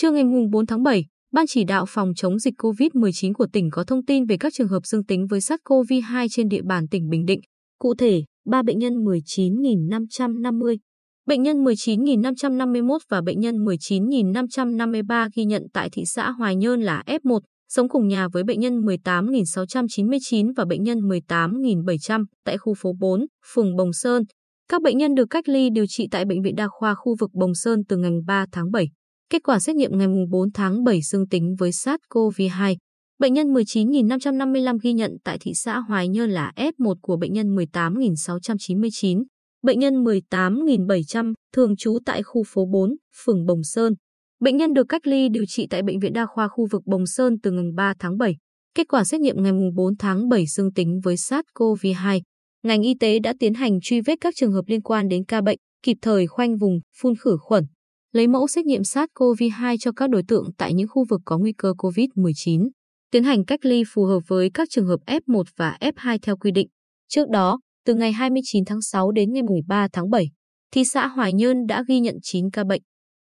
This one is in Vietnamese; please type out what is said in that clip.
Trưa ngày 4 tháng 7, Ban chỉ đạo phòng chống dịch COVID-19 của tỉnh có thông tin về các trường hợp dương tính với SARS-CoV-2 trên địa bàn tỉnh Bình Định. Cụ thể, 3 bệnh nhân 19.550, bệnh nhân 19.551 và bệnh nhân 19.553 ghi nhận tại thị xã Hoài Nhơn là F1, sống cùng nhà với bệnh nhân 18.699 và bệnh nhân 18.700 tại khu phố 4, phường Bồng Sơn. Các bệnh nhân được cách ly điều trị tại Bệnh viện Đa khoa khu vực Bồng Sơn từ ngày 3 tháng 7. Kết quả xét nghiệm ngày 4 tháng 7 dương tính với SARS-CoV-2. Bệnh nhân 19.555 ghi nhận tại thị xã Hoài Nhơn là F1 của bệnh nhân 18.699. Bệnh nhân 18.700 thường trú tại khu phố 4, phường Bồng Sơn. Bệnh nhân được cách ly điều trị tại Bệnh viện Đa khoa khu vực Bồng Sơn từ ngày 3 tháng 7. Kết quả xét nghiệm ngày 4 tháng 7 dương tính với SARS-CoV-2. Ngành y tế đã tiến hành truy vết các trường hợp liên quan đến ca bệnh, kịp thời khoanh vùng, phun khử khuẩn, lấy mẫu xét nghiệm SARS-CoV-2 cho các đối tượng tại những khu vực có nguy cơ COVID-19, tiến hành cách ly phù hợp với các trường hợp F1 và F2 theo quy định. Trước đó, từ ngày 29 tháng 6 đến ngày 13 tháng 7, thị xã Hoài Nhơn đã ghi nhận 9 ca bệnh,